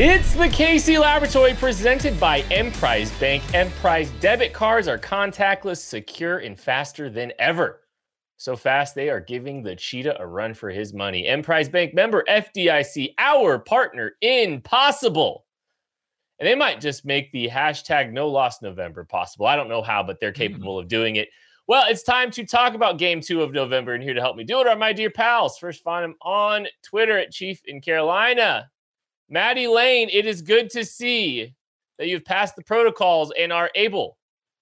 It's the KC Laboratory presented by Emprise Bank. Emprise debit cards are contactless, secure, and faster than ever. So fast, they are giving the cheetah a run for his money. Emprise Bank member FDIC, our partner in possible. And they might just make the hashtag no loss November possible. I don't know how, but they're capable mm. of doing it. Well, it's time to talk about game two of November. And here to help me do it are my dear pals. First, find him on Twitter at Chief in Carolina. Maddie Lane, it is good to see that you've passed the protocols and are able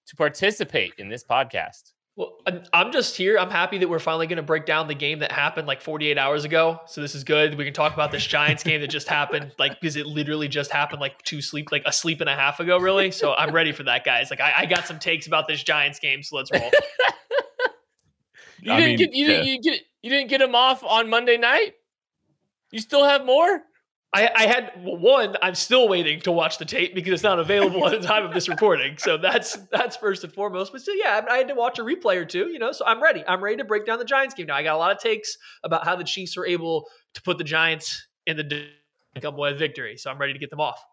to participate in this podcast. Well, I'm just here. I'm happy that we're finally going to break down the game that happened like 48 hours ago. So this is good. We can talk about this Giants game that just happened, like because it literally just happened like two sleep, like a sleep and a half ago, really. So I'm ready for that, guys. Like I, I got some takes about this Giants game, so let's roll. you I didn't mean, get you, yeah. didn't, you get you didn't get him off on Monday night. You still have more? I, I, had one. I'm still waiting to watch the tape because it's not available at the time of this recording. So that's that's first and foremost. But still, yeah, I had to watch a replay or two. You know, so I'm ready. I'm ready to break down the Giants game now. I got a lot of takes about how the Chiefs were able to put the Giants in the come away with victory. So I'm ready to get them off.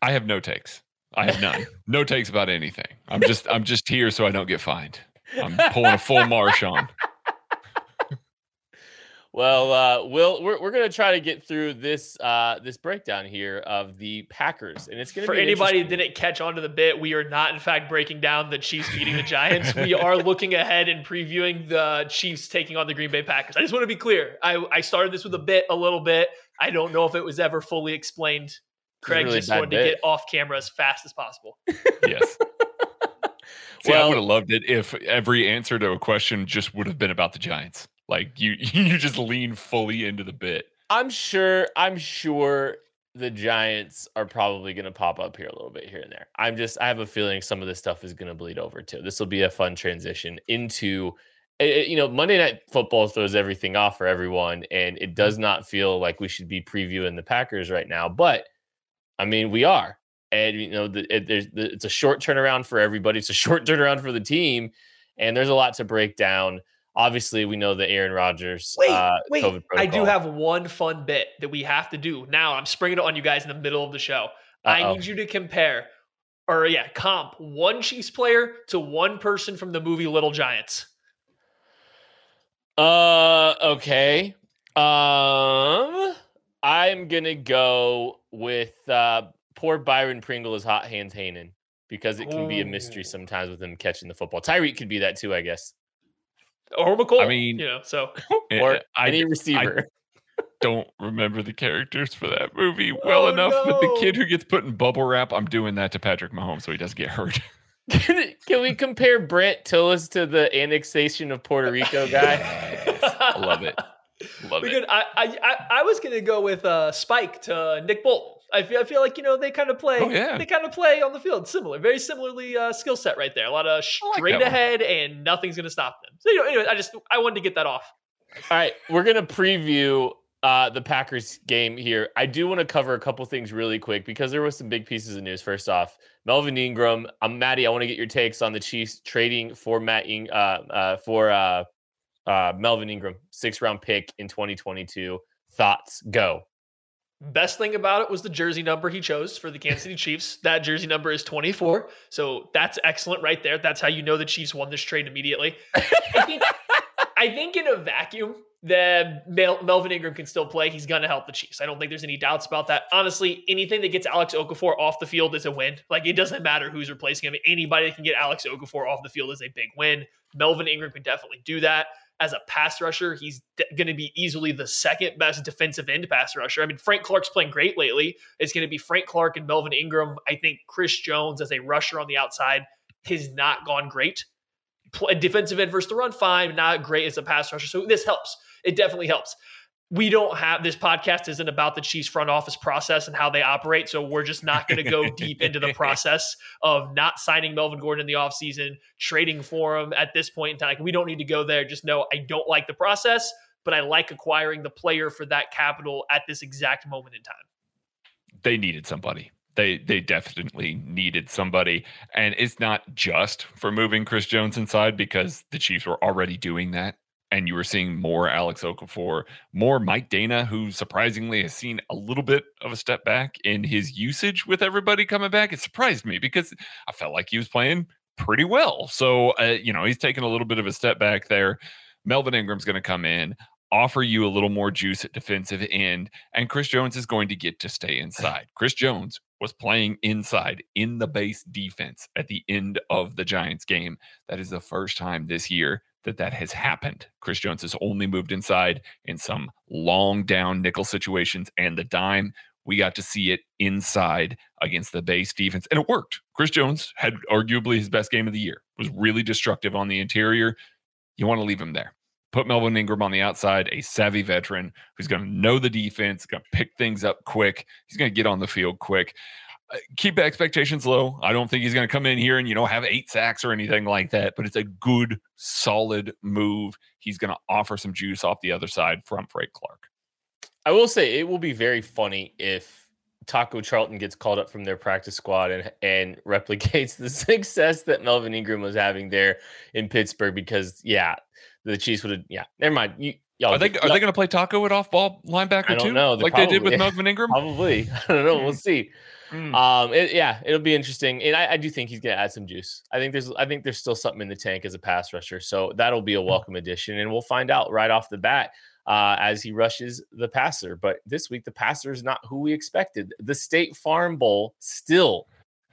I have no takes. I have none. no takes about anything. I'm just I'm just here so I don't get fined. I'm pulling a full Marshawn. Well, uh, Will, we're, we're going to try to get through this uh, this breakdown here of the Packers, and it's going to for anybody that didn't catch on to the bit. We are not, in fact, breaking down the Chiefs beating the Giants. we are looking ahead and previewing the Chiefs taking on the Green Bay Packers. I just want to be clear. I, I started this with a bit, a little bit. I don't know if it was ever fully explained. Craig really just wanted bit. to get off camera as fast as possible. yes. See, well, I would have loved it if every answer to a question just would have been about the Giants. Like you you just lean fully into the bit. I'm sure I'm sure the Giants are probably going to pop up here a little bit here and there. I'm just I have a feeling some of this stuff is going to bleed over too. This will be a fun transition into eh, eh, you know Monday night football throws everything off for everyone and it does not feel like we should be previewing the Packers right now, but I mean we are. And you know the, it, there's the, it's a short turnaround for everybody. It's a short turnaround for the team and there's a lot to break down obviously we know the Aaron Rodgers. Wait, uh, wait, I do have one fun bit that we have to do now. I'm springing it on you guys in the middle of the show. Uh-oh. I need you to compare, or yeah, comp one Chiefs player to one person from the movie Little Giants. Uh, okay. Um, I'm gonna go with uh poor Byron Pringle as Hot Hands Hanan because it can be a mystery sometimes with him catching the football. Tyreek could be that too, I guess or McCoy. I mean, you know, so eh, or I, any receiver. I don't remember the characters for that movie well oh, enough, no. but the kid who gets put in bubble wrap, I'm doing that to Patrick Mahomes so he doesn't get hurt. Can we compare Brent Tillis to the annexation of Puerto Rico guy? I love it. Love it. I, I I was gonna go with uh, Spike to Nick Bolton. I feel I feel like you know they kind of play. Oh, yeah. They kind of play on the field similar, very similarly uh, skill set right there. A lot of straight like ahead, and nothing's going to stop them. So you know, anyway, I just I wanted to get that off. All right, we're gonna preview uh, the Packers game here. I do want to cover a couple things really quick because there was some big pieces of news. First off, Melvin Ingram. I'm um, Maddie. I want to get your takes on the Chiefs trading for Matt In- uh, uh, for uh, uh, Melvin Ingram, six round pick in 2022. Thoughts? Go. Best thing about it was the jersey number he chose for the Kansas City Chiefs. That jersey number is 24. So that's excellent right there. That's how you know the Chiefs won this trade immediately. I think, I think in a vacuum, that Mel- Melvin Ingram can still play. He's going to help the Chiefs. I don't think there's any doubts about that. Honestly, anything that gets Alex Okafor off the field is a win. Like it doesn't matter who's replacing him. Anybody that can get Alex Okafor off the field is a big win. Melvin Ingram can definitely do that as a pass rusher, he's de- going to be easily the second best defensive end pass rusher. I mean, Frank Clark's playing great lately. It's going to be Frank Clark and Melvin Ingram. I think Chris Jones as a rusher on the outside has not gone great. Play, defensive end versus the run, fine, not great as a pass rusher. So this helps. It definitely helps we don't have this podcast isn't about the Chiefs front office process and how they operate. So we're just not going to go deep into the process of not signing Melvin Gordon in the offseason, trading for him at this point in time. We don't need to go there. Just know I don't like the process, but I like acquiring the player for that capital at this exact moment in time. They needed somebody. They they definitely needed somebody. And it's not just for moving Chris Jones inside because the Chiefs were already doing that and you were seeing more Alex Okafor, more Mike Danna, who surprisingly has seen a little bit of a step back in his usage with everybody coming back. It surprised me because I felt like he was playing pretty well. So, uh, you know, he's taking a little bit of a step back there. Melvin Ingram's going to come in, offer you a little more juice at defensive end, and Chris Jones is going to get to stay inside. Chris Jones was playing inside in the base defense at the end of the Giants game. That is the first time this year that that has happened. Chris Jones has only moved inside in some long down nickel situations and the dime. We got to see it inside against the base defense, and it worked. Chris Jones had arguably his best game of the year, was really destructive on the interior. You want to leave him there. Put Melvin Ingram on the outside, a savvy veteran who's going to know the defense, going to pick things up quick. He's going to get on the field quick. Uh, keep expectations low. I don't think he's going to come in here and you know have eight sacks or anything like that, but it's a good, solid move. He's going to offer some juice off the other side from Frank Clark. I will say it will be very funny if Taco Charlton gets called up from their practice squad and and replicates the success that Melvin Ingram was having there in Pittsburgh. Because yeah, the Chiefs would have. Yeah, never mind. You, Are they are they going to play Taco at off ball linebacker too? Know. Like probably, they did with Melvin Ingram? Probably. I don't know. We'll see. Mm. Um, it, yeah, it'll be interesting, and I, I do think he's going to add some juice. I think there's, I think there's still something in the tank as a pass rusher, so that'll be a hmm. welcome addition, and we'll find out right off the bat uh, as he rushes the passer. But this week, the passer is not who we expected. The State Farm Bowl still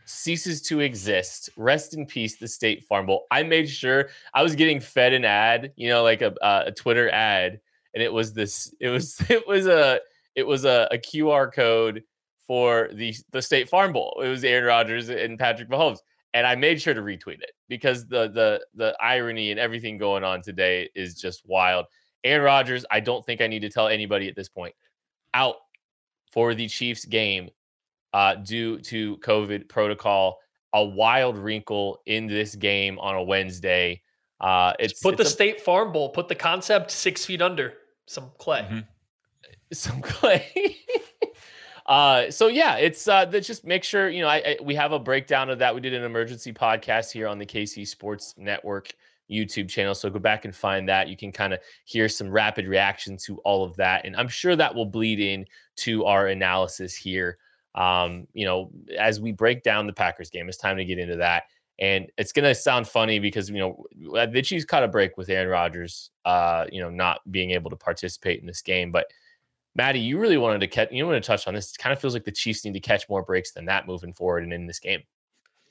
ceases to exist. Rest in peace, the State Farm Bowl. I made sure I was getting fed an ad, you know, like a, a Twitter ad, and it was this. It was it was a it was a, a QR code for the the State Farm Bowl. It was Aaron Rodgers and Patrick Mahomes, and I made sure to retweet it because the the the irony and everything going on today is just wild. Aaron Rodgers, I don't think I need to tell anybody at this point, out for the Chiefs game uh, due to COVID protocol. A wild wrinkle in this game on a Wednesday. Uh, it's Just put it's the a, State Farm Bowl. Put the concept six feet under some clay. Mm-hmm. Some clay. Uh, so yeah, it's uh, just make sure you know I, I, we have a breakdown of that. We did an emergency podcast here on the KC Sports Network YouTube channel, so go back and find that. You can kind of hear some rapid reaction to all of that, and I'm sure that will bleed in to our analysis here. Um, you know, as we break down the Packers game, it's time to get into that. And it's gonna sound funny because you know the Chiefs caught a break with Aaron Rodgers, uh, you know, not being able to participate in this game, but Maddie, you really wanted to catch, you wanted to touch on this. It kind of feels like the Chiefs need to catch more breaks than that moving forward and in this game.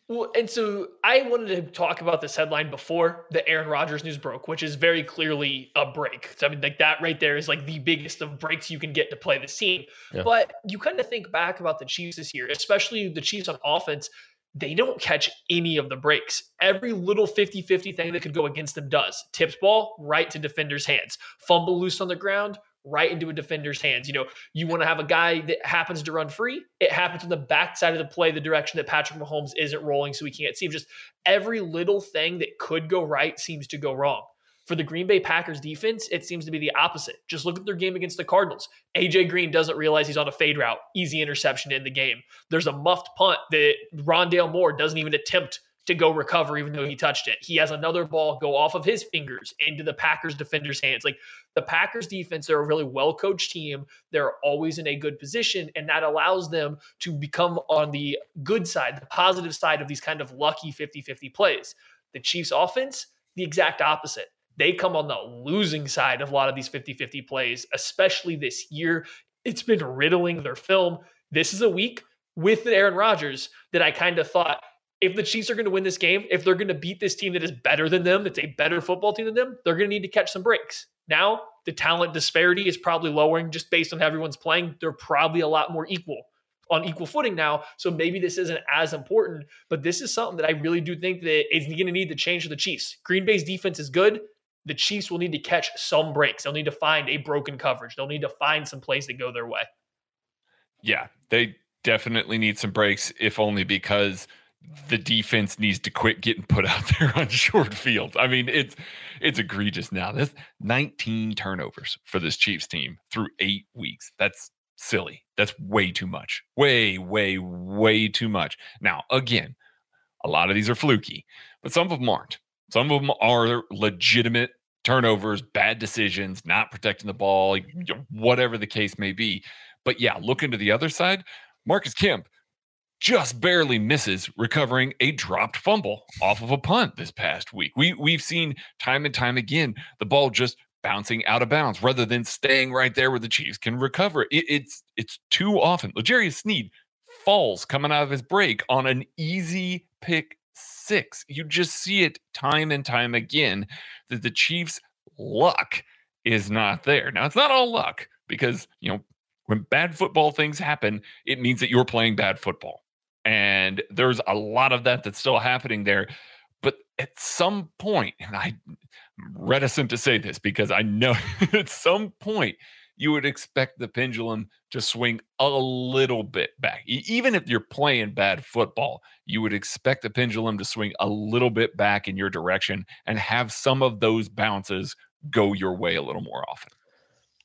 Well, and so I wanted to talk about this headline before the Aaron Rodgers news broke, which is very clearly a break. So, I mean, like that right there is like the biggest of breaks you can get to play this team. Yeah. But you kind of think back about the Chiefs this year, especially the Chiefs on offense. They don't catch any of the breaks. Every little 50 50 thing that could go against them does. Tips ball right to defender's hands. Fumble loose on the ground, right into a defender's hands. You know, you want to have a guy that happens to run free. It happens on the backside of the play, the direction that Patrick Mahomes isn't rolling, so we can't see him. Just every little thing that could go right seems to go wrong. For the Green Bay Packers defense, it seems to be the opposite. Just look at their game against the Cardinals. AJ Green doesn't realize he's on a fade route. Easy interception in the game. There's a muffed punt that Rondale Moore doesn't even attempt to go recover, even though he touched it. He has another ball go off of his fingers into the Packers defender's hands. Like the Packers defense, they're a really well coached team. They're always in a good position, and that allows them to become on the good side, the positive side of these kind of lucky 50 50 plays. The Chiefs' offense, the exact opposite. They come on the losing side of a lot of these 50 50 plays, especially this year. It's been riddling their film. This is a week with Aaron Rodgers that I kind of thought if the Chiefs are going to win this game, if they're going to beat this team that is better than them, that's a better football team than them, they're going to need to catch some breaks. Now, the talent disparity is probably lowering just based on how everyone's playing. They're probably a lot more equal on equal footing now. So maybe this isn't as important, but this is something that I really do think that is going to need to change for the Chiefs. Green Bay's defense is good. The Chiefs will need to catch some breaks. They'll need to find a broken coverage. They'll need to find some plays that go their way. Yeah, they definitely need some breaks, if only because the defense needs to quit getting put out there on short fields. I mean, it's it's egregious now. That's 19 turnovers for this Chiefs team through eight weeks. That's silly. That's way too much. Way, way, way too much. Now, again, a lot of these are fluky, but some of them aren't. Some of them are legitimate turnovers, bad decisions, not protecting the ball, mm-hmm. whatever the case may be. But yeah, look into the other side. Marcus Kemp just barely misses recovering a dropped fumble off of a punt this past week. We we've seen time and time again the ball just bouncing out of bounds rather than staying right there where the Chiefs can recover. It, it's it's too often. L'Jarius Sneed falls coming out of his break on an easy pick six. You just see it time and time again that the Chiefs' luck is not there. Now it's not all luck because you know when bad football things happen, it means that you're playing bad football. And there's a lot of that that's still happening there. But at some point, and I'm reticent to say this because I know at some point you would expect the pendulum to swing a little bit back. Even if you're playing bad football, you would expect the pendulum to swing a little bit back in your direction and have some of those bounces go your way a little more often.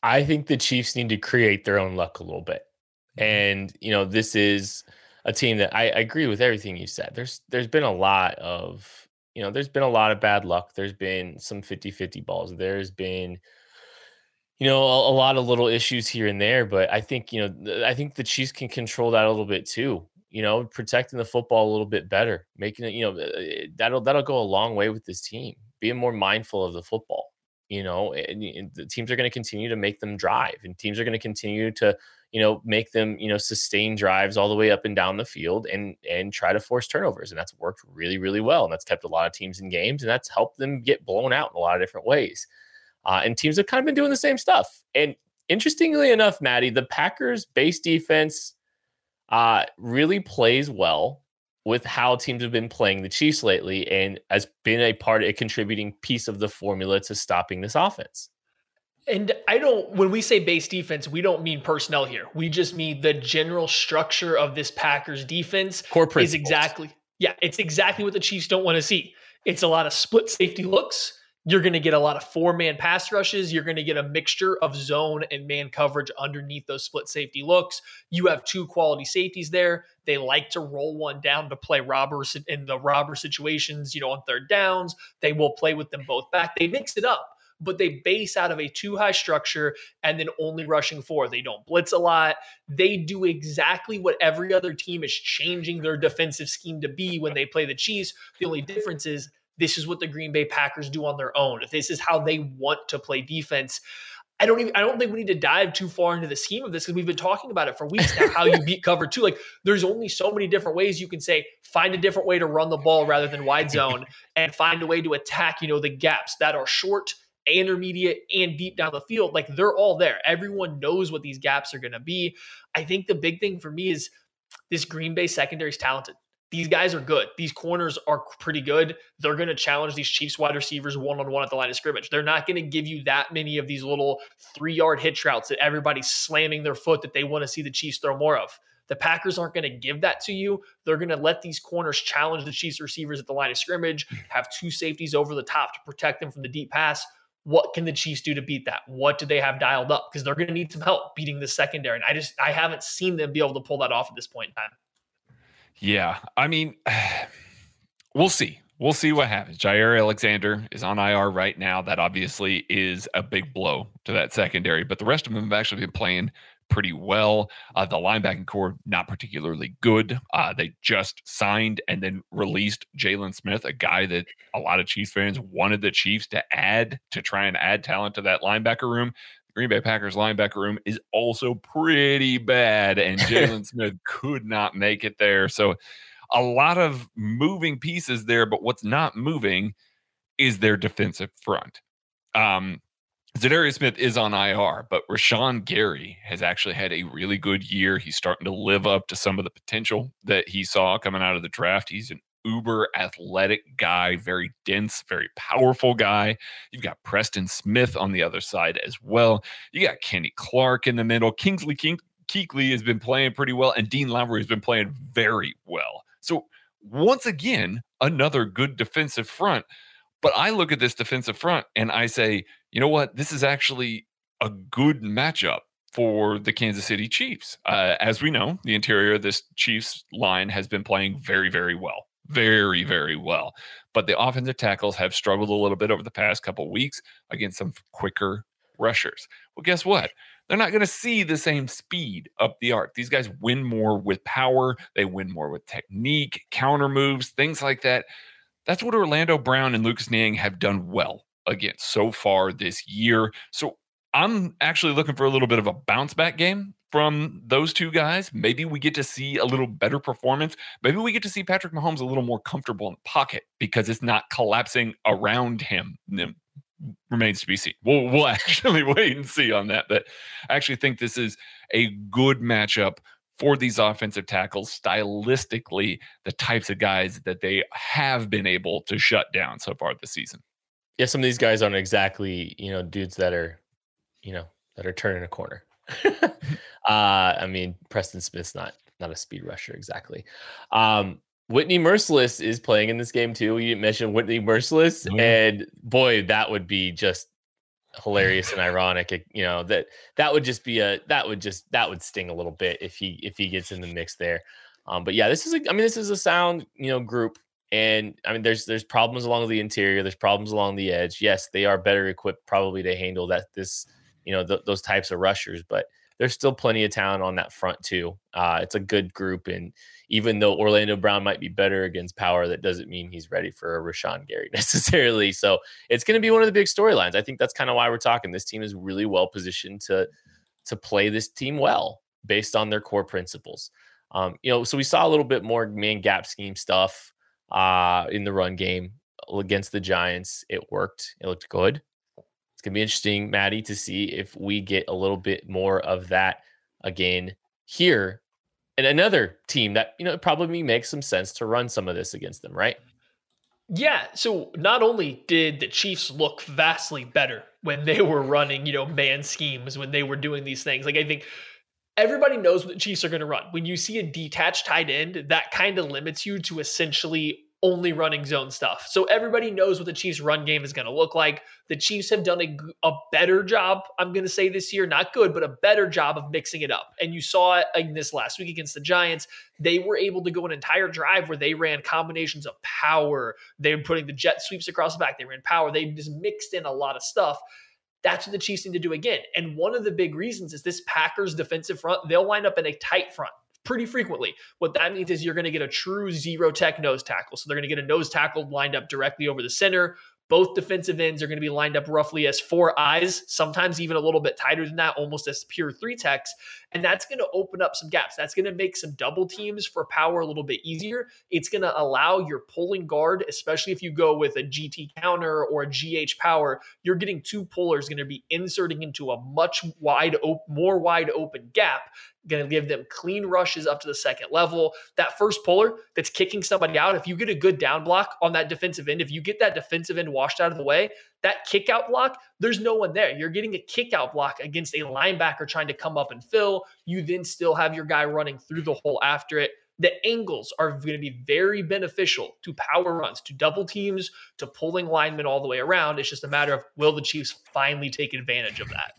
I think the Chiefs need to create their own luck a little bit. Mm-hmm. And, you know, this is a team that I, I agree with everything you said. There's there's been a lot of you know there's been a lot of bad luck. There's been some 50-50 balls. There's been you know a, a, lot of little issues here and there, but I think you know I think the Chiefs can control that a little bit too. You know, protecting the football a little bit better, making it you know uh, that'll that'll go a long way with this team. Being more mindful of the football. You know, and, and the teams are going to continue to make them drive, and teams are going to continue to you know, make them, you know, sustain drives all the way up and down the field and and try to force turnovers. And that's worked really, really well. And that's kept a lot of teams in games and that's helped them get blown out in a lot of different ways. Uh, and teams have kind of been doing the same stuff. And interestingly enough, Maddie, the Packers base defense uh, really plays well with how teams have been playing the Chiefs lately and has been a part, a contributing piece of the formula to stopping this offense. And I don't, when we say base defense, we don't mean personnel here. We just mean the general structure of this Packers defense Core is exactly, yeah, it's exactly what the Chiefs don't want to see. It's a lot of split safety looks. You're going to get a lot of four man pass rushes. You're going to get a mixture of zone and man coverage underneath those split safety looks. You have two quality safeties there. They like to roll one down to play robbers in the robber situations, you know, on third downs. They will play with them both back. They mix it up but they base out of a two high structure and then only rushing four. They don't blitz a lot. They do exactly what every other team is changing their defensive scheme to be when they play the Chiefs. The only difference is this is what the Green Bay Packers do on their own. If this is how they want to play defense. I don't even I don't think we need to dive too far into the scheme of this because we've been talking about it for weeks now. How you beat cover two. Like there's only so many different ways you can say find a different way to run the ball rather than wide zone and find a way to attack, you know, the gaps that are short intermediate and deep down the field. Like they're all there. Everyone knows what these gaps are going to be. I think the big thing for me is this Green Bay secondary is talented. These guys are good. These corners are pretty good. They're going to challenge these Chiefs wide receivers one on one at the line of scrimmage. They're not going to give you that many of these little three yard hitch routes that everybody's slamming their foot that they want to see the Chiefs throw more of. The Packers aren't going to give that to you. They're going to let these corners challenge the Chiefs receivers at the line of scrimmage, have two safeties over the top to protect them from the deep pass what can the Chiefs do to beat that? What do they have dialed up? Because they're going to need some help beating the secondary. And I just I haven't seen them be able to pull that off at this point in time. Yeah, I mean, we'll see. We'll see what happens. Jaire Alexander is on IR right now. That obviously is a big blow to that secondary, but the rest of them have actually been playing pretty well. Uh, the linebacking core, not particularly good. Uh, they just signed and then released Jaylon Smith, a guy that a lot of Chiefs fans wanted the Chiefs to add to try and add talent to that linebacker room. Green Bay Packers linebacker room is also pretty bad, and Jaylon Smith could not make it there. So, a lot of moving pieces there, but what's not moving is their defensive front. Um, Za'Darius Smith is on IR, but Rashan Gary has actually had a really good year. He's starting to live up to some of the potential that he saw coming out of the draft. He's an uber athletic guy, very dense, very powerful guy. You've got Preston Smith on the other side as well. You got Kenny Clark in the middle. Kingsley King- Kuechly has been playing pretty well, and Dean Lowry has been playing very well. So, once again, another good defensive front. But I look at this defensive front and I say, you know what? This is actually a good matchup for the Kansas City Chiefs. Uh, as we know, the interior of this Chiefs line has been playing very, very well very, very well. But the offensive tackles have struggled a little bit over the past couple weeks against some quicker rushers. Well, guess what? They're not going to see the same speed up the arc. These guys win more with power, they win more with technique, counter moves, things like that. That's what Orlando Brown and Lucas Niang have done well against so far this year. So I'm actually looking for a little bit of a bounce back game from those two guys. Maybe we get to see a little better performance. Maybe we get to see Patrick Mahomes a little more comfortable in the pocket because it's not collapsing around him. remains to be seen. We'll, we'll actually wait and see on that. But I actually think this is a good matchup for these offensive tackles stylistically the types of guys that they have been able to shut down so far this season yeah some of these guys aren't exactly you know dudes that are you know that are turning a corner uh, I mean, Preston Smith's not not a speed rusher exactly. Um, Whitney Mercilus is playing in this game too. You mentioned Whitney Mercilus, mm-hmm. and boy, that would be just hilarious and ironic. You know that that would just be a that would just that would sting a little bit if he if he gets in the mix there. Um, but yeah, this is a, I mean this is a sound you know group, and I mean there's there's problems along the interior, there's problems along the edge. Yes, they are better equipped probably to handle that this you know th- those types of rushers. But there's still plenty of talent on that front too. Uh, it's a good group, and even though Orlando Brown might be better against power, that doesn't mean he's ready for a Rashan Gary necessarily. So it's going to be one of the big storylines. I think that's kind of why we're talking. This team is really well positioned to to play this team well based on their core principles. Um, you know, so we saw a little bit more man gap scheme stuff uh, in the run game against the Giants. It worked. It looked good gonna be interesting, Maddie, to see if we get a little bit more of that again here. And another team that you know probably makes some sense to run some of this against them, right? Yeah. So not only did the Chiefs look vastly better when they were running, you know, man schemes, when they were doing these things, like I think everybody knows what the Chiefs are going to run. When you see a detached tight end, that kind of limits you to essentially only running zone stuff. So everybody knows what the Chiefs' run game is going to look like. The Chiefs have done a, a better job, I'm going to say this year, not good, but a better job of mixing it up. And you saw it in this last week against the Giants. They were able to go an entire drive where they ran combinations of power. They were putting the jet sweeps across the back. They ran power. They just mixed in a lot of stuff. That's what the Chiefs need to do again. And one of the big reasons is this Packers defensive front, they'll line up in a tight front pretty frequently. What that means is you're going to get a true zero tech nose tackle. So they're going to get a nose tackle lined up directly over the center. Both defensive ends are going to be lined up roughly as four eyes, sometimes even a little bit tighter than that, almost as pure three techs. And that's going to open up some gaps. That's going to make some double teams for power a little bit easier. It's going to allow your pulling guard, especially if you go with a GT counter or a GH power, you're getting two pullers going to be inserting into a much wide, op- more wide open gap going to give them clean rushes up to the second level. That first puller that's kicking somebody out, if you get a good down block on that defensive end, if you get that defensive end washed out of the way, that kick out block, there's no one there. You're getting a kick out block against a linebacker trying to come up and fill. You then still have your guy running through the hole after it. The angles are going to be very beneficial to power runs, to double teams, to pulling linemen all the way around. It's just a matter of will the Chiefs finally take advantage of that?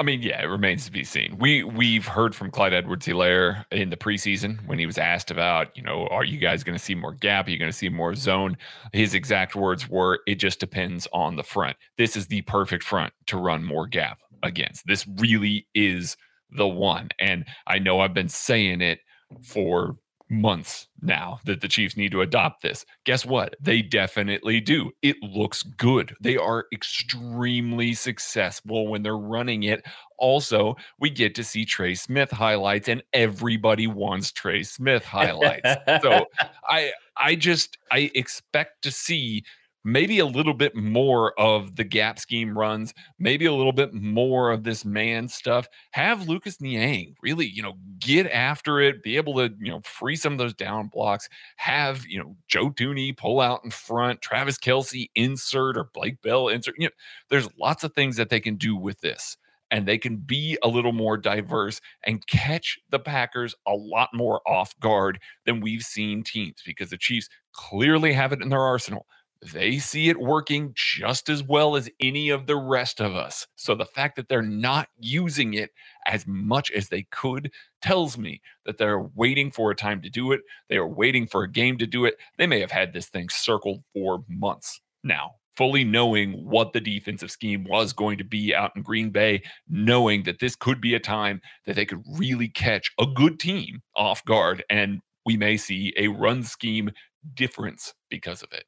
I mean, yeah, it remains to be seen. We we've heard from Clyde Edwards-Helaire in the preseason when he was asked about, you know, are you guys going to see more gap? Are you going to see more zone? His exact words were, "It just depends on the front. This is the perfect front to run more gap against. This really is the one." And I know I've been saying it for months now that the Chiefs need to adopt this. Guess what? They definitely do. It looks good. They are extremely successful when they're running it. Also, we get to see Trey Smith highlights and everybody wants Trey Smith highlights. so, I I just I expect to see maybe a little bit more of the gap scheme runs, maybe a little bit more of this man stuff. Have Lucas Niang really, you know, get after it, be able to, you know, free some of those down blocks. Have, you know, Joe Thuney pull out in front, Travis Kelce insert or Blake Bell insert. You know, there's lots of things that they can do with this. And they can be a little more diverse and catch the Packers a lot more off guard than we've seen teams because the Chiefs clearly have it in their arsenal they see it working just as well as any of the rest of us. So the fact that they're not using it as much as they could tells me that they're waiting for a time to do it. They are waiting for a game to do it. They may have had this thing circled for months now, fully knowing what the defensive scheme was going to be out in Green Bay, knowing that this could be a time that they could really catch a good team off guard. And we may see a run scheme difference because of it.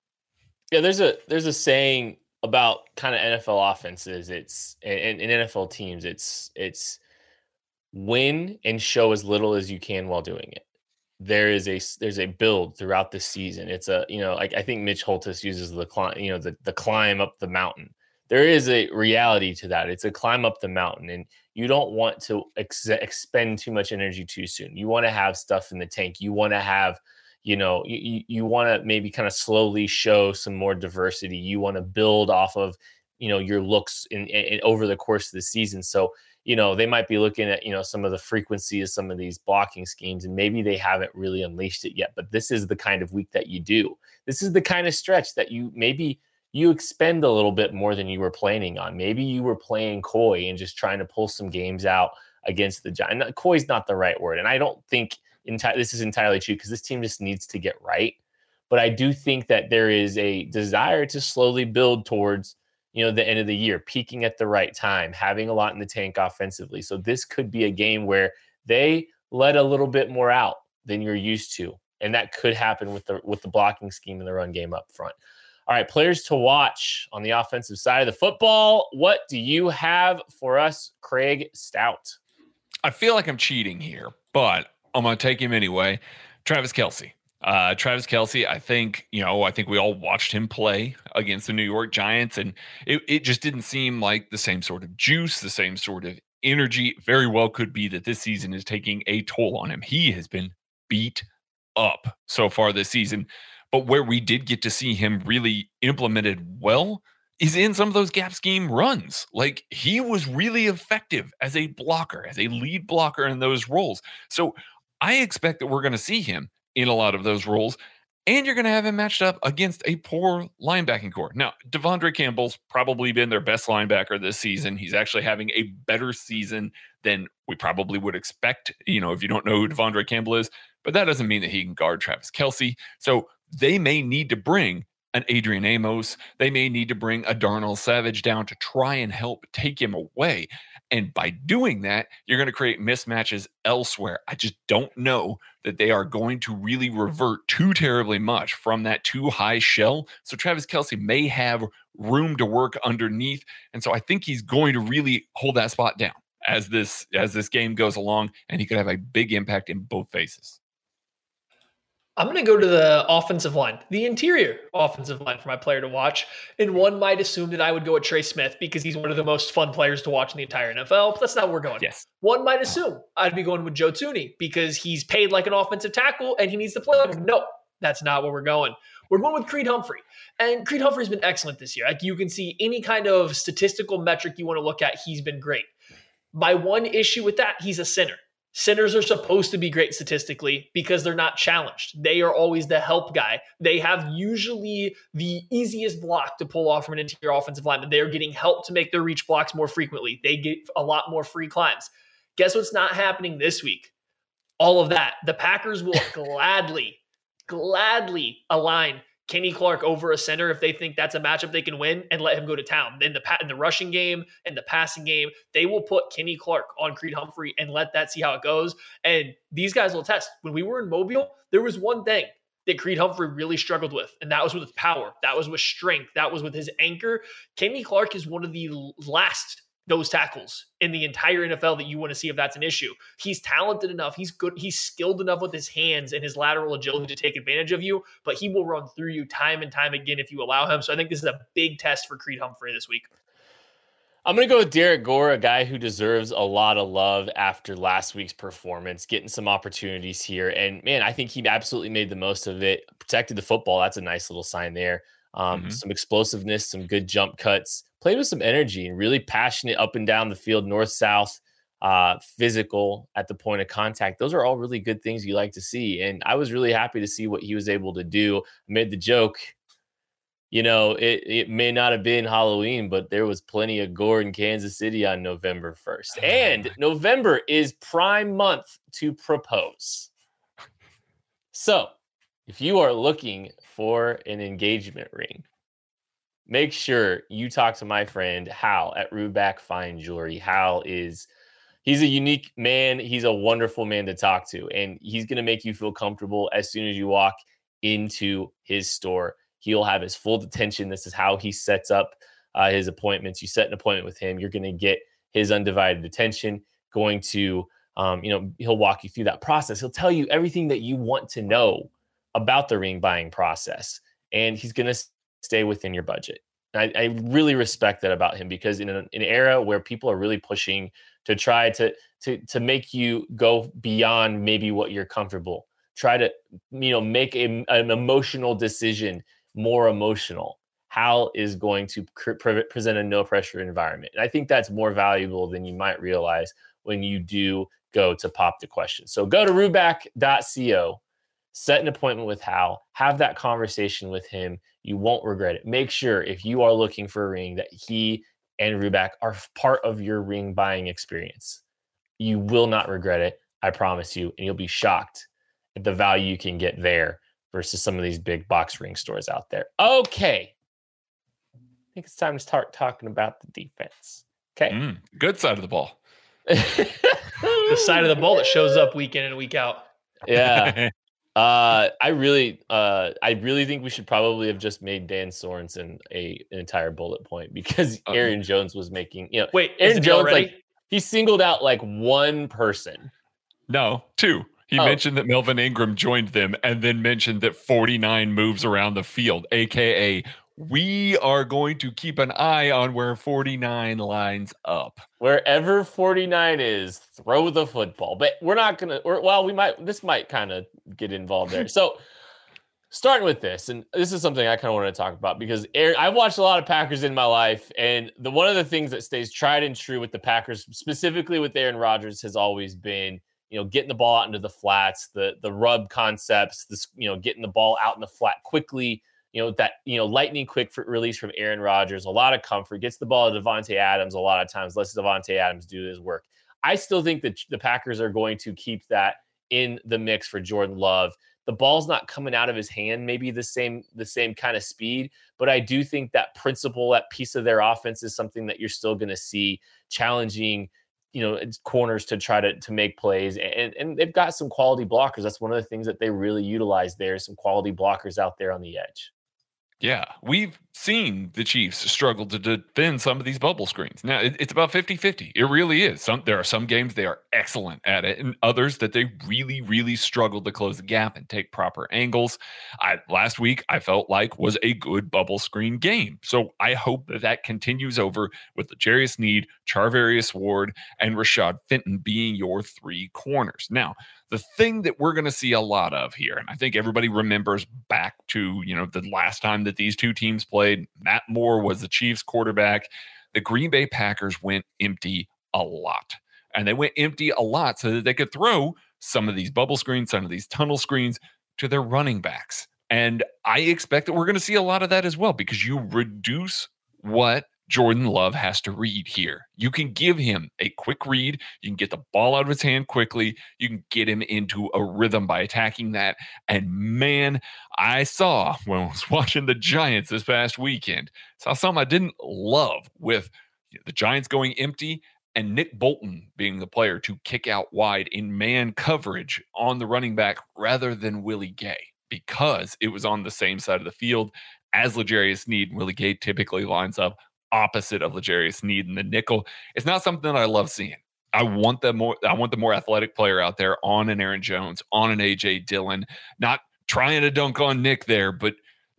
Yeah, there's a there's a saying about kind of NFL offenses. It's and, and NFL teams. It's it's win and show as little as you can while doing it. There is a there's a build throughout the season. It's a you know like I think Mitch Holthus uses the climb you know the the climb up the mountain. There is a reality to that. It's a climb up the mountain, and you don't want to ex- expend too much energy too soon. You want to have stuff in the tank. You want to have you know you, you want to maybe kind of slowly show some more diversity. You want to build off of you know your looks in, in, over the course of the season. So you know they might be looking at you know some of the frequency of some of these blocking schemes and maybe they haven't really unleashed it yet but this is the kind of week that you do. This is the kind of stretch that you maybe you expend a little bit more than you were planning on. Maybe you were playing coy and just trying to pull some games out against the giant coy's not the right word and i don't think enti- this is entirely true because this team just needs to get right. But I do think that there is a desire to slowly build towards, you know, the end of the year, peaking at the right time, having a lot in the tank offensively. So this could be a game where they let a little bit more out than you're used to. And that could happen with the with the blocking scheme and the run game up front. All right, players to watch on the offensive side of the football. What do you have for us, Craig Stout? I feel like I'm cheating here, but I'm going to take him anyway. Travis Kelce. Uh, Travis Kelce, I think, you know, I think we all watched him play against the New York Giants, and it, it just didn't seem like the same sort of juice, the same sort of energy. Very well could be that this season is taking a toll on him. He has been beat up so far this season. But where we did get to see him really implemented well is in some of those gap scheme runs. Like he was really effective as a blocker, as a lead blocker in those roles. So I expect that we're going to see him in a lot of those roles. And you're going to have him matched up against a poor linebacking core. Now, De'Vondre Campbell's probably been their best linebacker this season. He's actually having a better season than we probably would expect, you know, if you don't know who De'Vondre Campbell is. But that doesn't mean that he can guard Travis Kelce. So they may need to bring an Adrian Amos. They may need to bring a Darnell Savage down to try and help take him away. And by doing that, you're going to create mismatches elsewhere. I just don't know that they are going to really revert too terribly much from that two high shell. So Travis Kelce may have room to work underneath. And so I think he's going to really hold that spot down as this as this game goes along and he could have a big impact in both phases. I'm going to go to the offensive line, the interior offensive line for my player to watch. And one might assume that I would go with Trey Smith because he's one of the most fun players to watch in the entire NFL. But that's not where we're going. Yes. One might assume I'd be going with Joe Thuney because he's paid like an offensive tackle and he needs to play like him. No, that's not where we're going. We're going with Creed Humphrey. And Creed Humphrey's been excellent this year. Like you can see any kind of statistical metric you want to look at, he's been great. My one issue with that, he's a center. Centers are supposed to be great statistically because they're not challenged. They are always the help guy. They have usually the easiest block to pull off from an interior offensive lineman. They are getting help to make their reach blocks more frequently. They get a lot more free climbs. Guess what's not happening this week? All of that. The Packers will gladly, gladly align Kenny Clark over a center if they think that's a matchup they can win and let him go to town. Then the in the rushing game and the passing game, they will put Kenny Clark on Creed Humphrey and let that see how it goes. And these guys will test. When we were in Mobile, there was one thing that Creed Humphrey really struggled with, and that was with power. That was with strength. That was with his anchor. Kenny Clark is one of the last those tackles in the entire NFL that you want to see if that's an issue. He's talented enough, he's good, he's skilled enough with his hands and his lateral agility to take advantage of you, but he will run through you time and time again if you allow him. So I think this is a big test for Creed Humphrey this week. I'm going to go with Derrick Gore, a guy who deserves a lot of love after last week's performance, getting some opportunities here. And man, I think he absolutely made the most of it, protected the football. That's a nice little sign there. Um, mm-hmm. Some explosiveness, some good jump cuts played with some energy and really passionate up and down the field, north south, uh, physical at the point of contact. Those are all really good things you like to see. And I was really happy to see what he was able to do. I made the joke, you know, it, it may not have been Halloween, but there was plenty of gore in Kansas City on November 1st. And November is prime month to propose. So if you are looking for an engagement ring, make sure you talk to my friend Hal at Ruback Fine Jewelry. Hal is he's a unique man. He's a wonderful man to talk to, and he's going to make you feel comfortable as soon as you walk into his store. He'll have his full attention. This is how he sets up uh, his appointments. You set an appointment with him, you're going to get his undivided attention. Going to, um, you know, he'll walk you through that process. He'll tell you everything that you want to know about the ring buying process, and he's going to stay within your budget. I, I, really respect that about him because in an, an, era where people are really pushing to try to to to make you go beyond maybe what you're comfortable, try to you know make a, an emotional decision more emotional. Hal is going to pre- present a no pressure environment, and I think that's more valuable than you might realize when you do go to pop the question. So go to ruback.co set an appointment with Hal, have that conversation with him. You won't regret it. Make sure if you are looking for a ring that he and Ruback are part of your ring buying experience. You will not regret it. I promise you. And you'll be shocked at the value you can get there versus some of these big box ring stores out there. Okay. I think it's time to start talking about the defense. Okay. Mm, good side of the ball. the side of the ball that shows up week in and week out. Yeah. Uh, I really, uh, I really think we should probably have just made Dan Sorensen a an entire bullet point because okay. Aaron Jones was making, you know, wait, Aaron Jones like he singled out like one person. No, two. He oh. mentioned that Melvin Ingram joined them and then mentioned that 49 moves around the field, aka we are going to keep an eye on where 49 lines up. Wherever 49 is, throw the football. But we're not going to, well, we might, this might kind of get involved there. So, starting with this, and this is something I kind of want to talk about because Aaron, I've watched a lot of Packers in my life, and the one of the things that stays tried and true with the Packers, specifically with Aaron Rodgers, has always been you know getting the ball out into the flats, the the rub concepts, this you know getting the ball out in the flat quickly you know, that, you know, lightning quick release from Aaron Rodgers, a lot of comfort, gets the ball to Davante Adams a lot of times, lets Davante Adams do his work. I still think that the Packers are going to keep that in the mix for Jordan Love. The ball's not coming out of his hand, maybe the same the same kind of speed, but I do think that principle, that piece of their offense is something that you're still going to see challenging you know corners to try to to make plays and and they've got some quality blockers that's one of the things that they really utilize there some quality blockers out there on the edge yeah, we've seen the Chiefs struggle to defend some of these bubble screens. Now, it, it's about 50 50. It really is. Some There are some games they are excellent at it, and others that they really, really struggle to close the gap and take proper angles. I, last week, I felt like was a good bubble screen game. So I hope that that continues over with the L'Jarius Sneed, Charvarius Ward, and Rashad Fenton being your three corners. Now, the thing that we're going to see a lot of here, and I think everybody remembers back to, you know, the last time that these two teams played, Matt Moore was the Chiefs quarterback. The Green Bay Packers went empty a lot. And they went empty a lot so that they could throw some of these bubble screens, some of these tunnel screens to their running backs. And I expect that we're going to see a lot of that as well because you reduce what Jordan Love has to read here. You can give him a quick read. You can get the ball out of his hand quickly. You can get him into a rhythm by attacking that. And man, I saw when I was watching the Giants this past weekend, saw something I didn't love with the Giants going empty and Nick Bolton being the player to kick out wide in man coverage on the running back rather than Willie Gay because it was on the same side of the field as L'Jarius Sneed. Willie Gay typically lines up opposite of L'Jarius Sneed in the nickel. It's not something that I love seeing. I want the more I want the more athletic player out there on an Aaron Jones, on an AJ Dillon, not trying to dunk on Nick there, but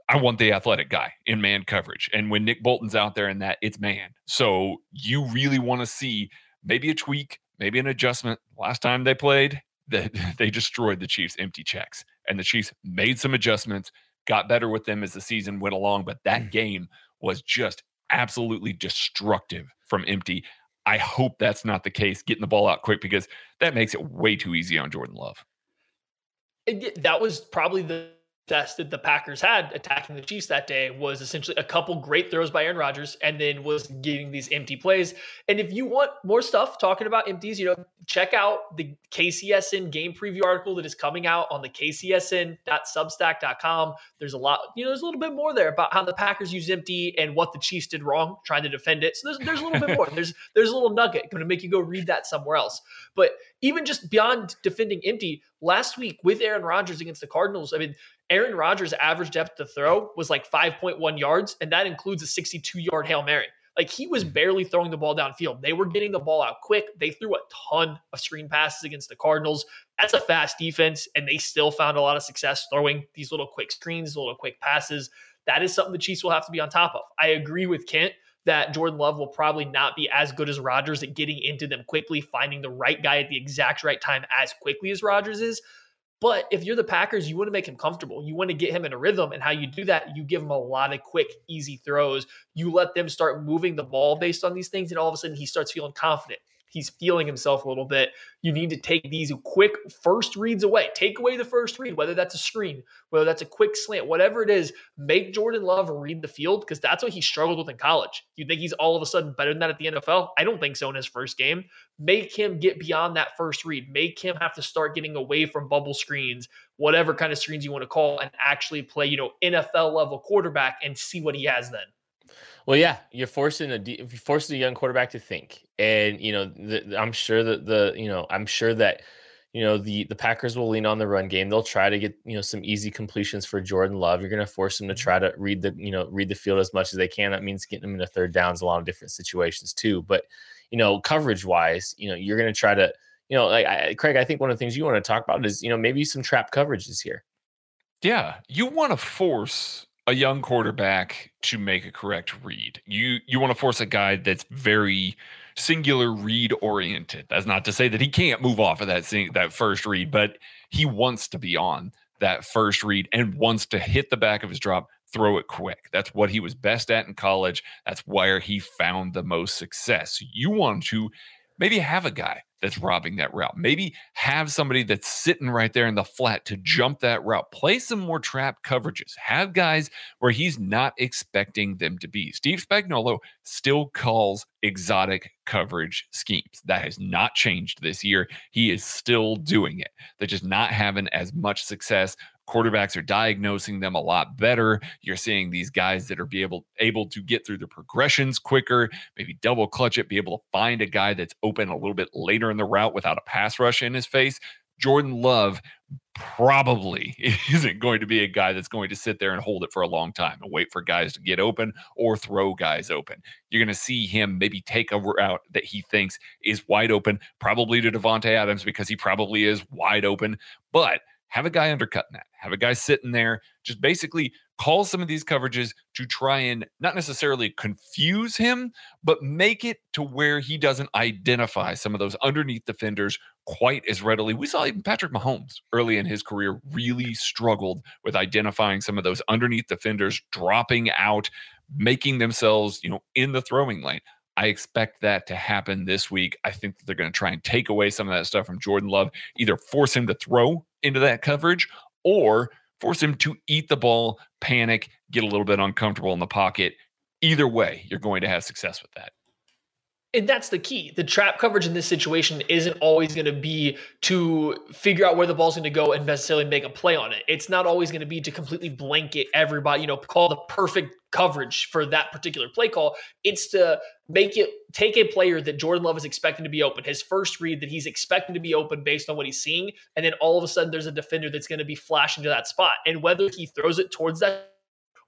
I want the athletic guy in man coverage. And when Nick Bolton's out there in that, it's man. So you really want to see maybe a tweak, maybe an adjustment. Last time they played, that they destroyed the Chiefs' empty checks. And the Chiefs made some adjustments, got better with them as the season went along. But that mm. game was just absolutely destructive from empty. I hope that's not the case, getting the ball out quick because that makes it way too easy on Jordan Love. That was probably the best that the Packers had attacking the Chiefs that day was essentially a couple great throws by Aaron Rodgers and then was getting these empty plays. And if you want more stuff talking about empties, you know, check out the KCSN game preview article that is coming out on the kcsn.substack.com. There's a lot, you know, there's a little bit more there about how the Packers use empty and what the Chiefs did wrong trying to defend it. So there's there's a little bit more. There's there's a little nugget going to make you go read that somewhere else. But even just beyond defending empty, last week with Aaron Rodgers against the Cardinals, I mean, Aaron Rodgers' average depth to throw was like 5.1 yards, and that includes a 62 yard Hail Mary. Like he was barely throwing the ball downfield. They were getting the ball out quick. They threw a ton of screen passes against the Cardinals. That's a fast defense, and they still found a lot of success throwing these little quick screens, little quick passes. That is something the Chiefs will have to be on top of. I agree with Kent that Jordan Love will probably not be as good as Rodgers at getting into them quickly, finding the right guy at the exact right time as quickly as Rodgers is. But if you're the Packers, you want to make him comfortable. You want to get him in a rhythm. And how you do that, you give him a lot of quick, easy throws. You let them start moving the ball based on these things. And all of a sudden, he starts feeling confident he's feeling himself a little bit. You need to take these quick first reads away. Take away the first read, whether that's a screen, whether that's a quick slant, whatever it is. Make Jordan Love read the field because that's what he struggled with in college. You think he's all of a sudden better than that at the NFL? I don't think so in his first game. Make him get beyond that first read. Make him have to start getting away from bubble screens, whatever kind of screens you want to call, and actually play, you know, NFL level quarterback and see what he has then. Well, yeah, you're forcing a you're forcing a young quarterback to think, and you know, the, I'm sure that the you know, I'm sure that you know the the Packers will lean on the run game. They'll try to get you know some easy completions for Jordan Love. You're going to force them to mm-hmm. try to read the you know read the field as much as they can. That means getting them into third downs, a lot of different situations too. But you know, coverage wise, you know, you're going to try to you know, like I, Craig, I think one of the things you want to talk about is you know maybe some trap coverages here. Yeah, you want to force a young quarterback to make a correct read. You you want to force a guy that's very singular read oriented. That's not to say that he can't move off of that sing, that first read, but he wants to be on that first read and wants to hit the back of his drop, throw it quick. That's what he was best at in college. That's where he found the most success. You want to maybe have a guy that's robbing that route. Maybe have somebody that's sitting right there in the flat to jump that route. Play some more trap coverages. Have guys where he's not expecting them to be. Steve Spagnuolo still calls exotic coverage schemes. That has not changed this year. He is still doing it. They're just not having as much success quarterbacks are diagnosing them a lot better. You're seeing these guys that are be able able to get through the progressions quicker, maybe double clutch it, be able to find a guy that's open a little bit later in the route without a pass rush in his face. Jordan Love probably isn't going to be a guy that's going to sit there and hold it for a long time and wait for guys to get open or throw guys open. You're going to see him maybe take a route that he thinks is wide open, probably to Davante Adams because he probably is wide open, but have a guy undercutting that, have a guy sitting there, just basically call some of these coverages to try and not necessarily confuse him, but make it to where he doesn't identify some of those underneath defenders quite as readily. We saw even Patrick Mahomes early in his career really struggled with identifying some of those underneath defenders dropping out, making themselves, you know, in the throwing lane. I expect that to happen this week. I think that they're going to try and take away some of that stuff from Jordan Love, either force him to throw into that coverage or force him to eat the ball, panic, get a little bit uncomfortable in the pocket. Either way, you're going to have success with that. And that's the key. The trap coverage in this situation isn't always going to be to figure out where the ball's going to go and necessarily make a play on it. It's not always going to be to completely blanket everybody, you know, call the perfect coverage for that particular play call. It's to make it take a player that Jordan Love is expecting to be open, his first read that he's expecting to be open based on what he's seeing, and then all of a sudden there's a defender that's going to be flashing to that spot. And whether he throws it towards that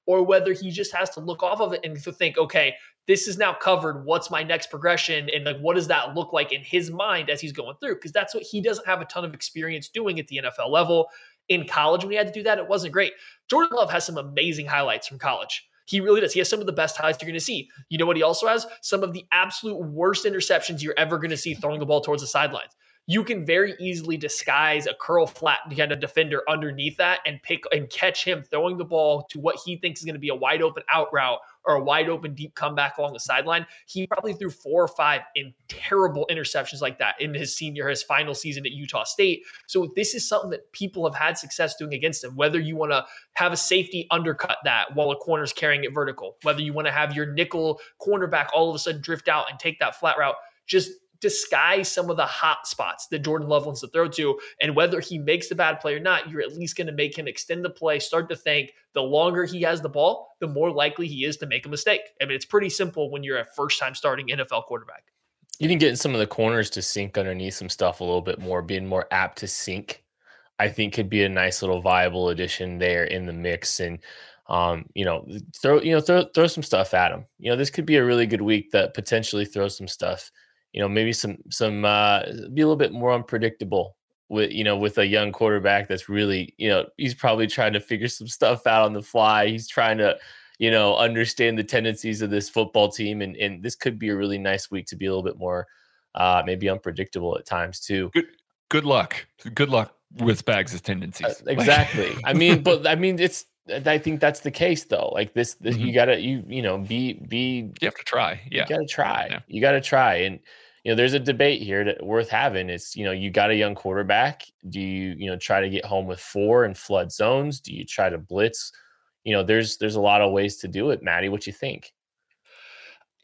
or whether he just has to look off of it and to think, okay, this is now covered. What's my next progression? And like, what does that look like in his mind as he's going through? Because that's what he doesn't have a ton of experience doing at the NFL level. In college, when he had to do that, it wasn't great. Jordan Love has some amazing highlights from college. He really does. He has some of the best highlights you're going to see. You know what he also has? Some of the absolute worst interceptions you're ever going to see throwing the ball towards the sidelines you can very easily disguise a curl flat kind of defender underneath that and pick and catch him throwing the ball to what he thinks is going to be a wide open out route or a wide open deep comeback along the sideline. He probably threw four or five in terrible interceptions like that in his senior, his final season at Utah State. So this is something that people have had success doing against him. Whether you want to have a safety undercut that while a corner's carrying it vertical, whether you want to have your nickel cornerback all of a sudden drift out and take that flat route, just disguise some of the hot spots that Jordan Love wants to throw to. And whether he makes the bad play or not, you're at least going to make him extend the play, start to think the longer he has the ball, the more likely he is to make a mistake. I mean, it's pretty simple when you're a first time starting NFL quarterback. Even getting some of the corners to sink underneath some stuff a little bit more, being more apt to sink, I think could be a nice little viable addition there in the mix. And um, you know, throw you know throw throw some stuff at him. You know, this could be a really good week that potentially throws some stuff you know, maybe some some uh, be a little bit more unpredictable with you know with a young quarterback that's really you know he's probably trying to figure some stuff out on the fly. He's trying to you know understand the tendencies of this football team, and and this could be a really nice week to be a little bit more uh, maybe unpredictable at times too. Good good luck. Good luck with Spags' tendencies. Uh, exactly. I mean, but I mean it's I think that's the case though. Like this, this mm-hmm. you gotta you you know be be you have to try. Yeah, you gotta try. Yeah. You gotta try and you know, there's a debate here that worth having. It's, you know, you got a young quarterback. Do you, you know, try to get home with four and flood zones? Do you try to blitz? You know, there's there's a lot of ways to do it. Maddie, what you think?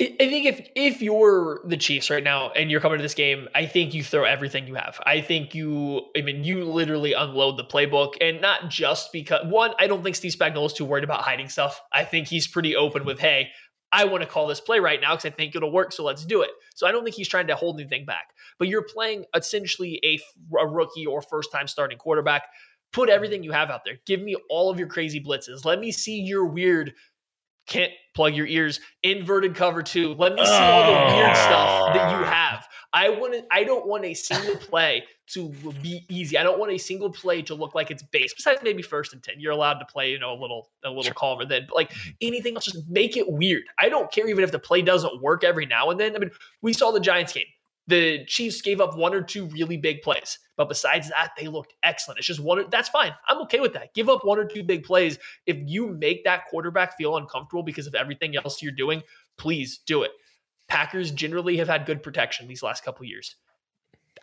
I think if if you're the Chiefs right now and you're coming to this game, I think you throw everything you have. I think you, I mean, you literally unload the playbook, and not just because one, I don't think Steve Spagnuolo is too worried about hiding stuff. I think he's pretty open with, hey, I want to call this play right now because I think it'll work. So let's do it. So I don't think he's trying to hold anything back. But you're playing essentially a, a rookie or first time starting quarterback. Put everything you have out there. Give me all of your crazy blitzes. Let me see your weird can't plug your ears. Inverted cover two. Let me see all the weird stuff that you ah. have. I want to i don't want a single play to be easy. I don't want a single play to look like it's base besides maybe first and 10 you're allowed to play you know a little a little sure. calmer then. But like anything else just make it weird. I don't care even if the play doesn't work every now and then. I mean we saw the giants game the Chiefs gave up one or two really big plays, but besides that, they looked excellent. It's just one. That's fine. I'm okay with that. Give up one or two big plays. If you make that quarterback feel uncomfortable because of everything else you're doing, please do it. Packers generally have had good protection these last couple years.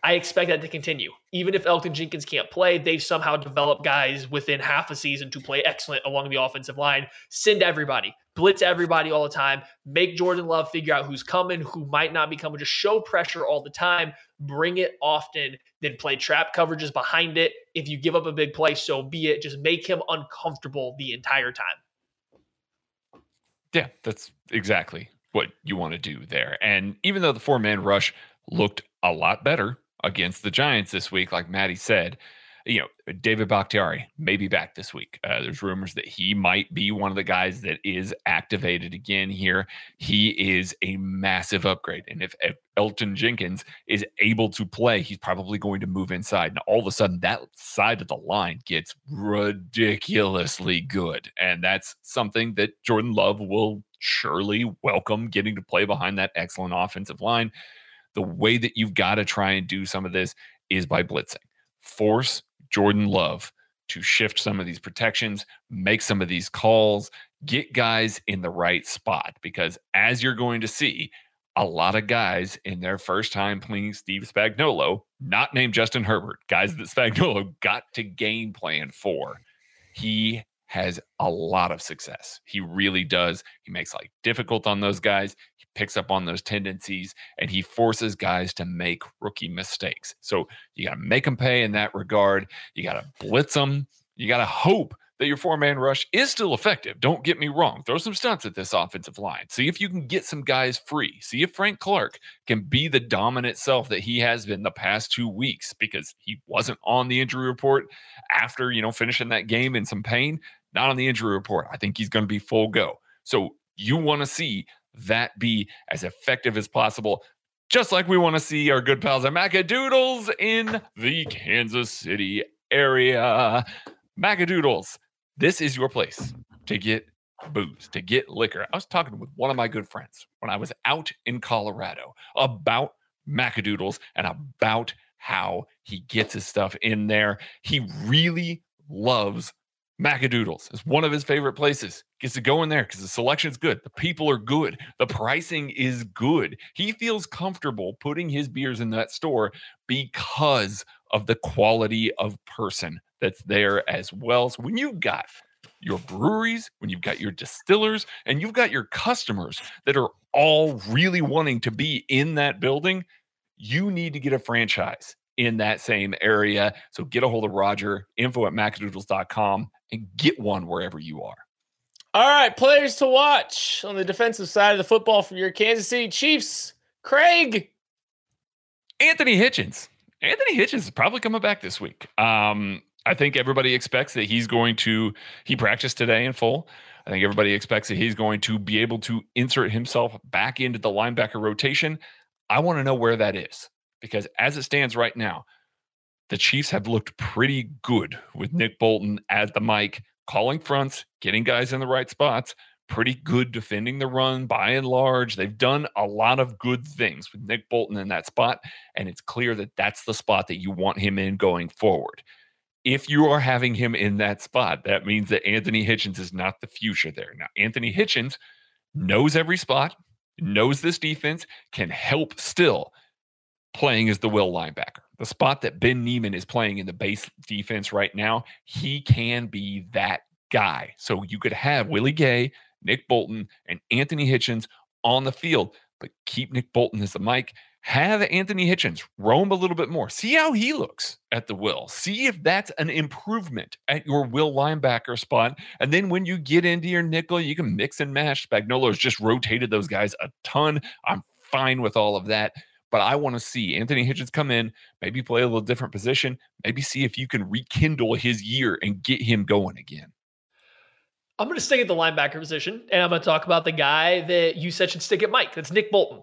I expect that to continue. Even if Elgton Jenkins can't play, they've somehow developed guys within half a season to play excellent along the offensive line. Send everybody, blitz everybody all the time, make Jordan Love figure out who's coming, who might not be coming. Just show pressure all the time, bring it often, then play trap coverages behind it. If you give up a big play, so be it. Just make him uncomfortable the entire time. Yeah, that's exactly what you want to do there. And even though the four man rush looked a lot better against the Giants this week, like Maddie said. You know, David Bakhtiari may be back this week. Uh, there's rumors that he might be one of the guys that is activated again here. He is a massive upgrade. And if, if Elgton Jenkins is able to play, he's probably going to move inside. And all of a sudden, that side of the line gets ridiculously good. And that's something that Jordan Love will surely welcome getting to play behind that excellent offensive line the way that you've got to try and do some of this is by blitzing. Force Jordan Love to shift some of these protections, make some of these calls, get guys in the right spot. Because as you're going to see, a lot of guys in their first time playing Steve Spagnuolo, not named Justin Herbert, guys that Spagnuolo got to game plan for. He has a lot of success. He really does. He makes life difficult on those guys. Picks up on those tendencies and he forces guys to make rookie mistakes. So you got to make them pay in that regard. You got to blitz them. You got to hope that your four man rush is still effective. Don't get me wrong. Throw some stunts at this offensive line. See if you can get some guys free. See if Frank Clark can be the dominant self that he has been the past two weeks because he wasn't on the injury report after, you know, finishing that game in some pain. Not on the injury report. I think he's going to be full go. So you want to see that be as effective as possible. Just like we want to see our good pals at Macadoodles in the Kansas City area. Macadoodles this is your place to get booze, to get liquor. I was talking with one of my good friends when I was out in Colorado about Macadoodles and about how he gets his stuff in there. He really loves Macadoodles. is one of his favorite places. Gets to go in there because the selection's good. The people are good. The pricing is good. He feels comfortable putting his beers in that store because of the quality of person that's there as well. So when you've got your breweries, when you've got your distillers, and you've got your customers that are all really wanting to be in that building, you need to get a franchise in that same area. So get a hold of Roger, info at macadoodles.com, and get one wherever you are. All right, players to watch on the defensive side of the football for your Kansas City Chiefs. Craig. Anthony Hitchens. Anthony Hitchens is probably coming back this week. Um, I think everybody expects that he's going to, he practiced today in full. I think everybody expects that he's going to be able to insert himself back into the linebacker rotation. I want to know where that is because as it stands right now, the Chiefs have looked pretty good with Nick Bolton at the mic, calling fronts, getting guys in the right spots, pretty good defending the run by and large. They've done a lot of good things with Nick Bolton in that spot. And it's clear that that's the spot that you want him in going forward if you are having him in that spot, that means that Anthony Hitchens is not the future there. Now, Anthony Hitchens knows every spot, knows this defense, can help still playing as the will linebacker. The spot that Ben Niemann is playing in the base defense right now, he can be that guy. So you could have Willie Gay, Nick Bolton, and Anthony Hitchens on the field, but keep Nick Bolton as the mic have Anthony Hitchens roam a little bit more. See how he looks at the will. See if that's an improvement at your will linebacker spot. And then when you get into your nickel, you can mix and match. Spagnuolo's just rotated those guys a ton. I'm fine with all of that. But I want to see Anthony Hitchens come in, maybe play a little different position, maybe see if you can rekindle his year and get him going again. I'm going to stay at the linebacker position, and I'm going to talk about the guy that you said should stick at Mike. That's Nick Bolton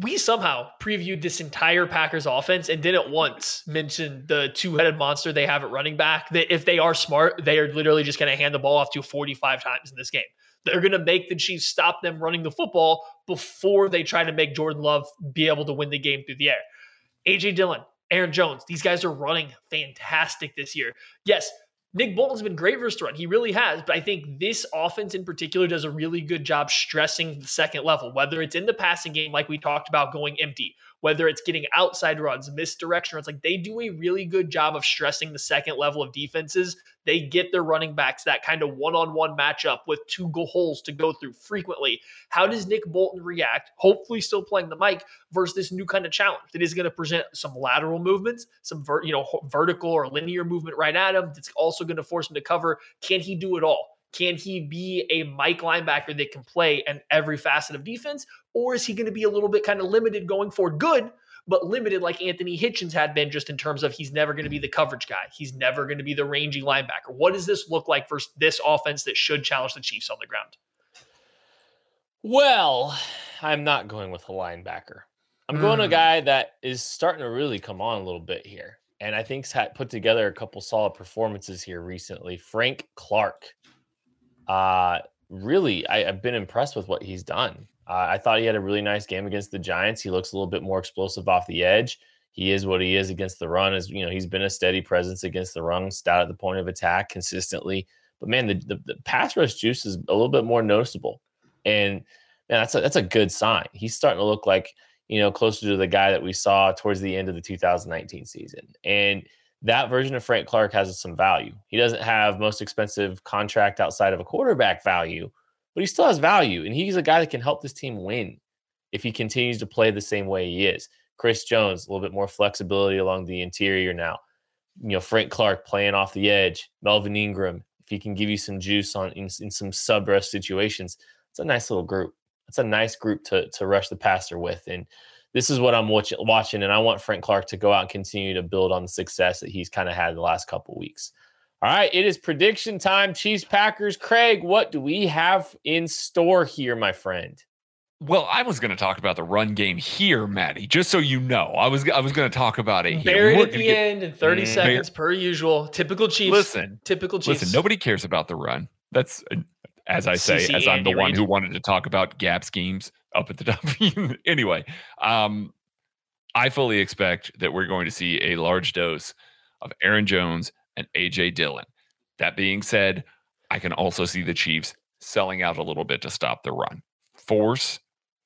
we somehow previewed this entire Packers offense and didn't once mention the two-headed monster they have at running back. That if they are smart, they are literally just going to hand the ball off to 45 times in this game. They're going to make the Chiefs stop them running the football before they try to make Jordan Love be able to win the game through the air. AJ Dillon, Aaron Jones, these guys are running fantastic this year. Yes, Nick Bolton's been great versus run. He really has. But I think this offense in particular does a really good job stressing the second level, whether it's in the passing game, like we talked about, going empty, whether it's getting outside runs, misdirection runs. Like they do a really good job of stressing the second level of defenses. They get their running backs that kind of one on one matchup with two go holes to go through frequently. How does Nick Bolton react? Hopefully, still playing the mic versus this new kind of challenge that is going to present some lateral movements, some ver- you know vertical or linear movement right at him. That's also going to force him to cover. Can he do it all? Can he be a Mike linebacker that can play in every facet of defense? Or is he going to be a little bit kind of limited going forward? Good, but limited like Anthony Hitchens had been just in terms of he's never going to be the coverage guy. He's never going to be the rangy linebacker. What does this look like for this offense that should challenge the Chiefs on the ground? Well, I'm not going with a linebacker. I'm mm. going to a hmm. guy that is starting to really come on a little bit here. And I think's had put together a couple solid performances here recently. Frank Clark. Uh, really, I, have been impressed with what he's done. Uh, I thought he had a really nice game against the Giants. He looks a little bit more explosive off the edge. He is what he is against the run. As you know, he's been a steady presence against the run, stout at the point of attack consistently. But man, the, the, the pass rush juice is a little bit more noticeable. And man, that's a that's a good sign. He's starting to look like you know closer to the guy that we saw towards the end of the 2019 season, and that version of Frank Clark has some value. He doesn't have most expensive contract outside of a quarterback value, but he still has value, and he's a guy that can help this team win if he continues to play the same way he is. Chris Jones, a little bit more flexibility along the interior now. You know, Frank Clark playing off the edge, Melvin Ingram, if he can give you some juice on in, in some sub rush situations, it's a nice little group. It's a nice group to to rush the passer with. And this is what I'm watch, watching, and I want Frank Clark to go out and continue to build on the success that he's kind of had the last couple weeks. All right, it is prediction time. Chiefs Packers. Craig, what do we have in store here, my friend? Well, I was going to talk about the run game here, Maddie. Just so you know, I was I was going to talk about it here. Buried at the get, end in 30 mm, seconds per usual. Typical Chiefs. Listen, typical Chiefs. Listen, nobody cares about the run. That's as I say, CC as I'm the one who wanted to talk about gap schemes up at the top. anyway, um, I fully expect that we're going to see a large dose of Aaron Jones and AJ Dillon. That being said, I can also see the Chiefs selling out a little bit to stop the run. Force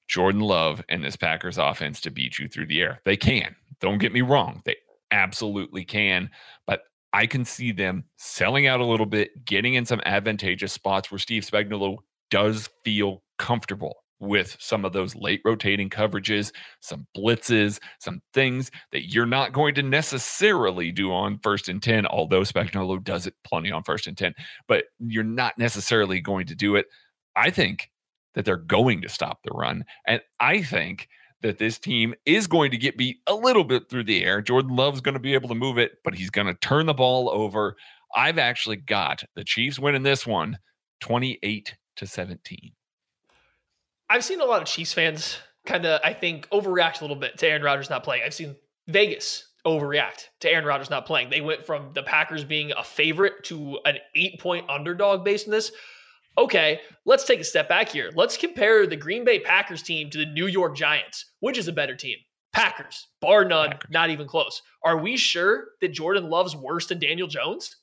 Jordan Love and this Packers offense to beat you through the air. They can. Don't get me wrong. They absolutely can. But I can see them selling out a little bit, getting in some advantageous spots where Steve Spagnuolo does feel comfortable with some of those late rotating coverages, some blitzes, some things that you're not going to necessarily do on first and 10, although Spagnuolo does it plenty on first and 10, but you're not necessarily going to do it. I think that they're going to stop the run. And I think that this team is going to get beat a little bit through the air. Jordan Love's going to be able to move it, but he's going to turn the ball over. I've actually got the Chiefs winning this one 28 to 17. I've seen a lot of Chiefs fans kind of, I think, overreact a little bit to Aaron Rodgers not playing. I've seen Vegas overreact to Aaron Rodgers not playing. They went from the Packers being a favorite to an eight point underdog based on this okay, let's take a step back here. Let's compare the Green Bay Packers team to the New York Giants. Which is a better team? Packers, bar none, Packers. not even close. Are we sure that Jordan Love's worse than Daniel Jones?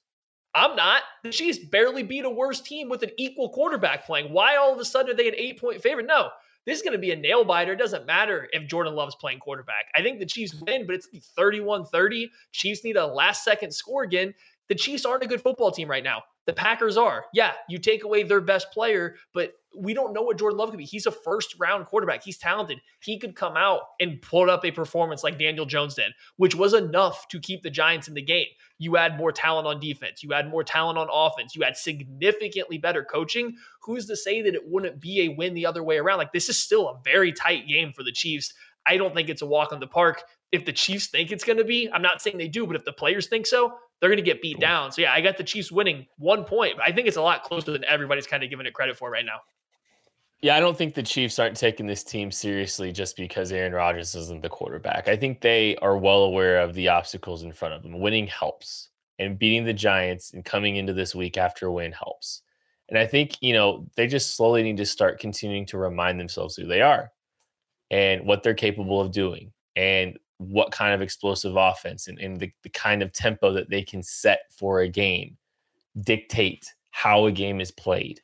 I'm not. The Chiefs barely beat a worse team with an equal quarterback playing. Why all of a sudden are they an eight point favorite? No, this is going to be a nail biter. It doesn't matter if Jordan Love's playing quarterback. I think the Chiefs win, but it's 31 30. Chiefs need a last second score again. The Chiefs aren't a good football team right now. The Packers are. Yeah, you take away their best player, but we don't know what Jordan Love could be. He's a first round quarterback. He's talented. He could come out and put up a performance like Daniel Jones did, which was enough to keep the Giants in the game. You add more talent on defense, you add more talent on offense, you add significantly better coaching. Who's to say that it wouldn't be a win the other way around? Like, this is still a very tight game for the Chiefs. I don't think it's a walk in the park. If the Chiefs think it's going to be, I'm not saying they do, but if the players think so, they're going to get beat down. So yeah, I got the Chiefs winning one point, but I think it's a lot closer than everybody's kind of giving it credit for right now. Yeah, I don't think the Chiefs aren't taking this team seriously just because Aaron Rodgers isn't the quarterback. I think they are well aware of the obstacles in front of them. Winning helps, and beating the Giants and coming into this week after a win helps. And I think, you know, they just slowly need to start continuing to remind themselves who they are and what they're capable of doing. And what kind of explosive offense and, and the, the kind of tempo that they can set for a game dictate how a game is played.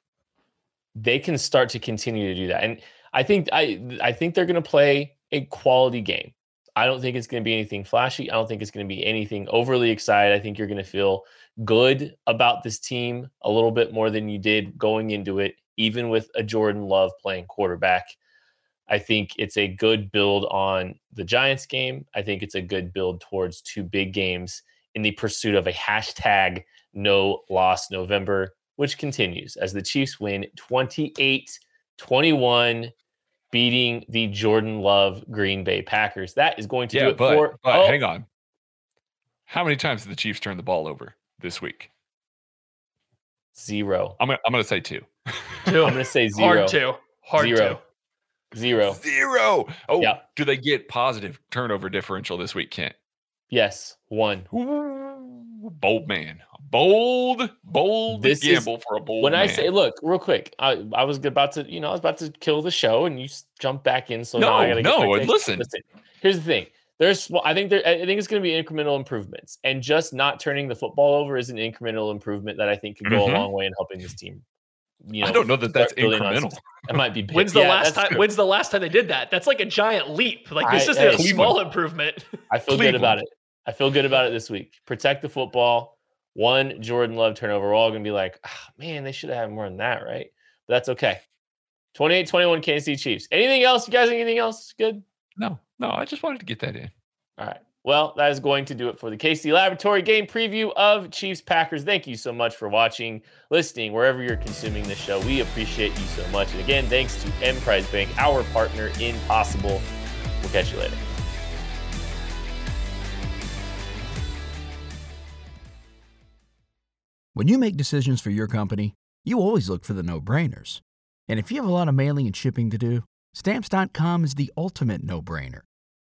They can start to continue to do that. And i think i i think they're going to play a quality game. I don't think it's going to be anything flashy. I don't think it's going to be anything overly excited. I think you're going to feel good about this team a little bit more than you did going into it even with a jordan love playing quarterback I think it's a good build on the Giants game. I think it's a good build towards two big games in the pursuit of a hashtag no loss November, which continues as the Chiefs win 28 21, beating the Jordan Love Green Bay Packers. That is going to yeah, do it but, for. But oh, hang on. How many times did the Chiefs turn the ball over this week? Zero. I'm gonna, I'm gonna say two. Two. I'm gonna say zero. Hard two. Hard zero. two. Zero. Zero. Oh, yeah. do they get positive turnover differential this week, Kent? Yes, one. Ooh, bold man. Bold, bold this gamble is, for a bold When man. I say, look, real quick, I, I was about to, you know, I was about to kill the show and you jump back in. So no, now I gotta no, listen. listen. Here's the thing. There's, I think there, I think it's going to be incremental improvements, and just not turning the football over is an incremental improvement that I think could go mm-hmm. a long way in helping this team you know, I don't know that that's start incremental. some- It might be. big. When's the Yeah, last time? true. When's the last time they did that? That's like a giant leap. Like this I- isn't hey, a small improvement. I feel good about it. I feel good about it this week. Protect the football. One Jordan Love turnover. We're all gonna be like, "Ah, man, they should have had more than that, right? But that's okay. 28-21 Kansas City Chiefs. Anything else? You guys? Anything else? Good. No, no, I just wanted to get that in. All right. Well, that is going to do it for the KC Laboratory game preview of Chiefs Packers. Thank you so much for watching, listening, wherever you're consuming this show. We appreciate you so much. And again, thanks to Emprise Bank, our partner in Possible. We'll catch you later. When you make decisions for your company, you always look for the no brainers. And if you have a lot of mailing and shipping to do, Stamps.com is the ultimate no brainer.